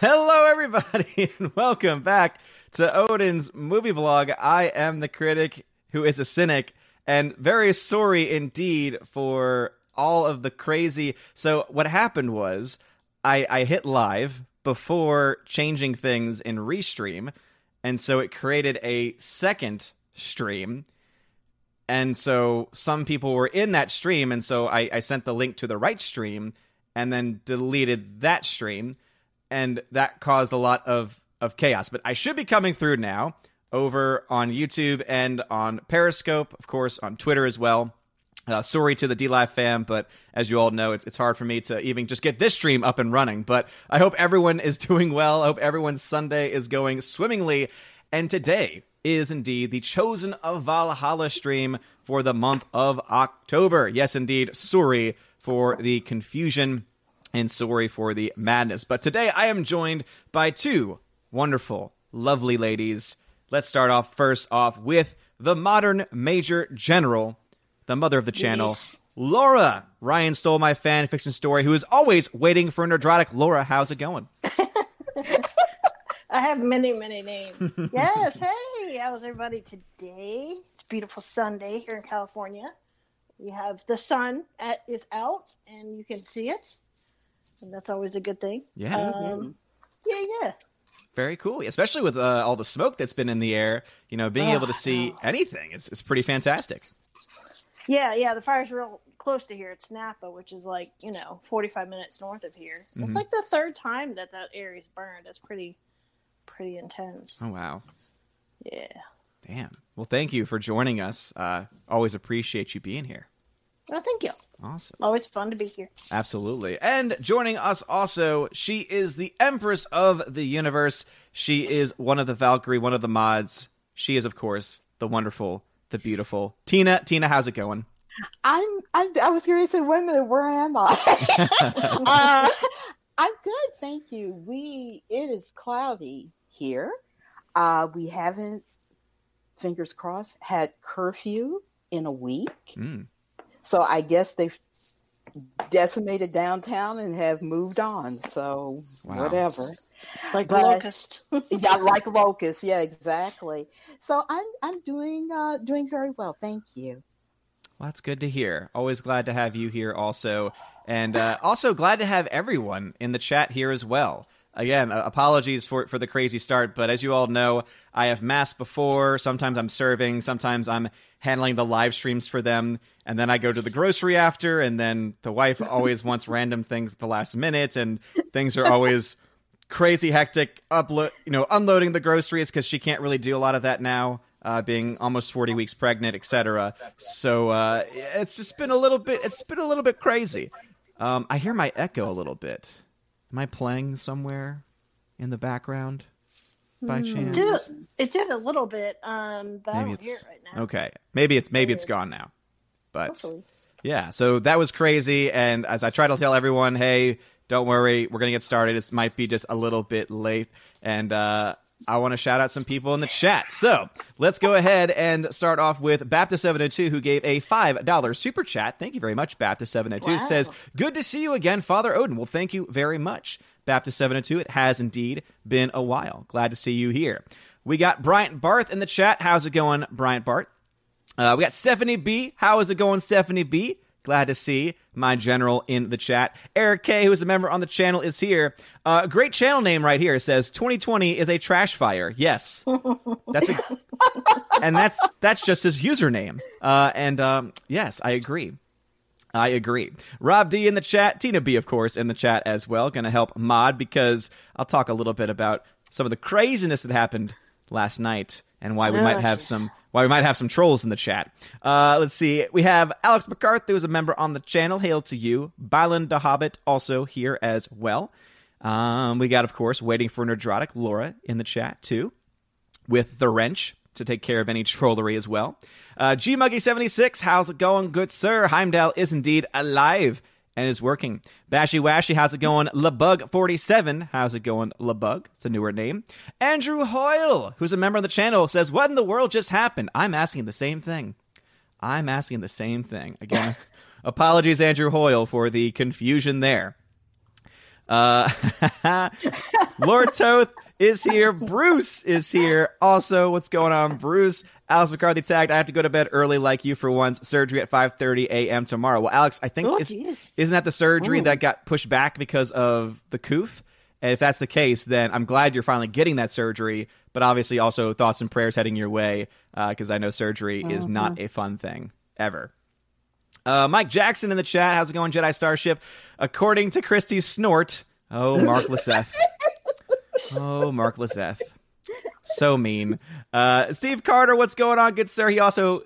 Hello, everybody, and welcome back to Odin's movie blog. I am the critic who is a cynic, and very sorry indeed for all of the crazy. So, what happened was I, I hit live before changing things in Restream, and so it created a second stream. And so some people were in that stream, and so I, I sent the link to the right stream and then deleted that stream and that caused a lot of of chaos. But I should be coming through now over on YouTube and on Periscope, of course, on Twitter as well. Uh, sorry to the DLive fam, but as you all know, it's it's hard for me to even just get this stream up and running. But I hope everyone is doing well. I hope everyone's Sunday is going swimmingly. And today is indeed the Chosen of Valhalla stream for the month of October. Yes, indeed. Sorry for the confusion and sorry for the madness. But today I am joined by two wonderful, lovely ladies. Let's start off first off with the modern Major General, the mother of the channel, Yes. Laura. Ryan stole my fan fiction story, who is always waiting for Nerdrotic. Laura, how's it going? I have many, many names. yes. Hey, how's everybody today? It's a beautiful Sunday here in California. We have the sun at, is out and you can see it. And that's always a good thing. Yeah. Um, yeah, yeah. Very cool, especially with uh, all the smoke that's been in the air. You know, being Oh, able to see no. anything is, is pretty fantastic. Yeah, yeah. The fire's real close to here. It's Napa, which is like, you know, 45 minutes north of here. Mhm. It's like the third time that that area's burned. That's pretty, pretty intense. Oh wow, Yeah. damn. Well, thank you for joining us. Uh, always appreciate you being here. Well, thank you. Awesome. Always fun to be here. Absolutely. And joining us also, she is the Empress of the Universe. She is one of the Valkyrie, one of the mods. She is, of course, the wonderful, the beautiful Tina. Tina, how's it going? I'm, I'm I was curious. to say, wait a minute, where am I? uh, I'm good, thank you. We it is cloudy here. Uh, we haven't, fingers crossed, had curfew in a week. Mm. So I guess they've decimated downtown and have moved on. So Wow. whatever. Like But- locust. yeah, like locusts. Yeah, exactly. So I'm I'm doing uh, doing very well. Thank you. Well, that's good to hear. Always glad to have you here, also. And uh, also glad to have everyone in the chat here as well. Again, apologies for, for the crazy start, but as you all know, I have masked before. Sometimes I'm serving, sometimes I'm handling the live streams for them, and then I go to the grocery after, and then the wife always wants random things at the last minute, and things are always crazy hectic. Upload, you know, unloading the groceries because she can't really do a lot of that now, uh, being almost forty weeks pregnant, etc. So uh, it's just been a little bit. It's been a little bit crazy. Um, I hear my echo a little bit. Am I playing somewhere in the background by chance? Did, it did a little bit, um, but I Maybe don't hear it right now. okay. Maybe it's maybe it's gone now. But Hopefully. yeah, so that was crazy. And as I try to tell everyone, hey, don't worry, we're gonna get started. It might be just a little bit late, and uh, I want to shout out some people in the chat. So let's go ahead and start off with Baptist seven hundred two, who gave a five dollar super chat. Thank you very much, Baptist seven hundred two. Wow. Says, "Good to see you again, Father Odin." Well, thank you very much, Baptist seven hundred two. It has indeed been a while. Glad to see you here. We got Bryant Barth in the chat. How's it going, Bryant Barth? Uh, we got Stephanie B. How is it going, Stephanie B? Glad to see my general in the chat. Eric K, who is a member on the channel, is here. Uh, great channel name right here. It says 2020 is a trash fire. Yes, that's a, and that's that's just his username. Uh, and um, yes, I agree. I agree. Rob D in the chat, Tina B, of course, in the chat as well. Going to help mod because I'll talk a little bit about some of the craziness that happened last night and why we Oh, might have some why we might have some trolls in the chat. Uh, let's see. We have Alex McCarthy, who's a member on the channel. Hail to you. Bylan the Hobbit also here as well. Um, we got, of course, waiting for Nerdrotic Laura in the chat too, with the wrench to take care of any trollery as well. Uh, GMuggy76, how's it going, good sir? Heimdall is indeed alive and is working. Bashy Washy, how's it going? LeBug47, how's it going? LeBug, it's a newer name. Andrew Hoyle, who's a member of the channel, says, What in the world just happened? I'm asking the same thing. I'm asking the same thing. Again, apologies, Andrew Hoyle, for the confusion there. Uh, Lord Toth is here. Bruce is here. Also, what's going on, Bruce? Alex McCarthy tagged. I have to go to bed early, like you for once. Surgery at 5:30 a.m. tomorrow. Well, Alex, I think Oh, is, isn't that the surgery Ooh. that got pushed back because of the coof? And if that's the case, then I'm glad you're finally getting that surgery. But obviously, also thoughts and prayers heading your way because I know surgery is not a fun thing ever. Uh, Mike Jackson in the chat. How's it going, Jedi Starship? According to Christie's snort. Oh, Mark Lisseth. oh, Mark Lisseth. So mean. Uh, Steve Carter, what's going on, good sir? He also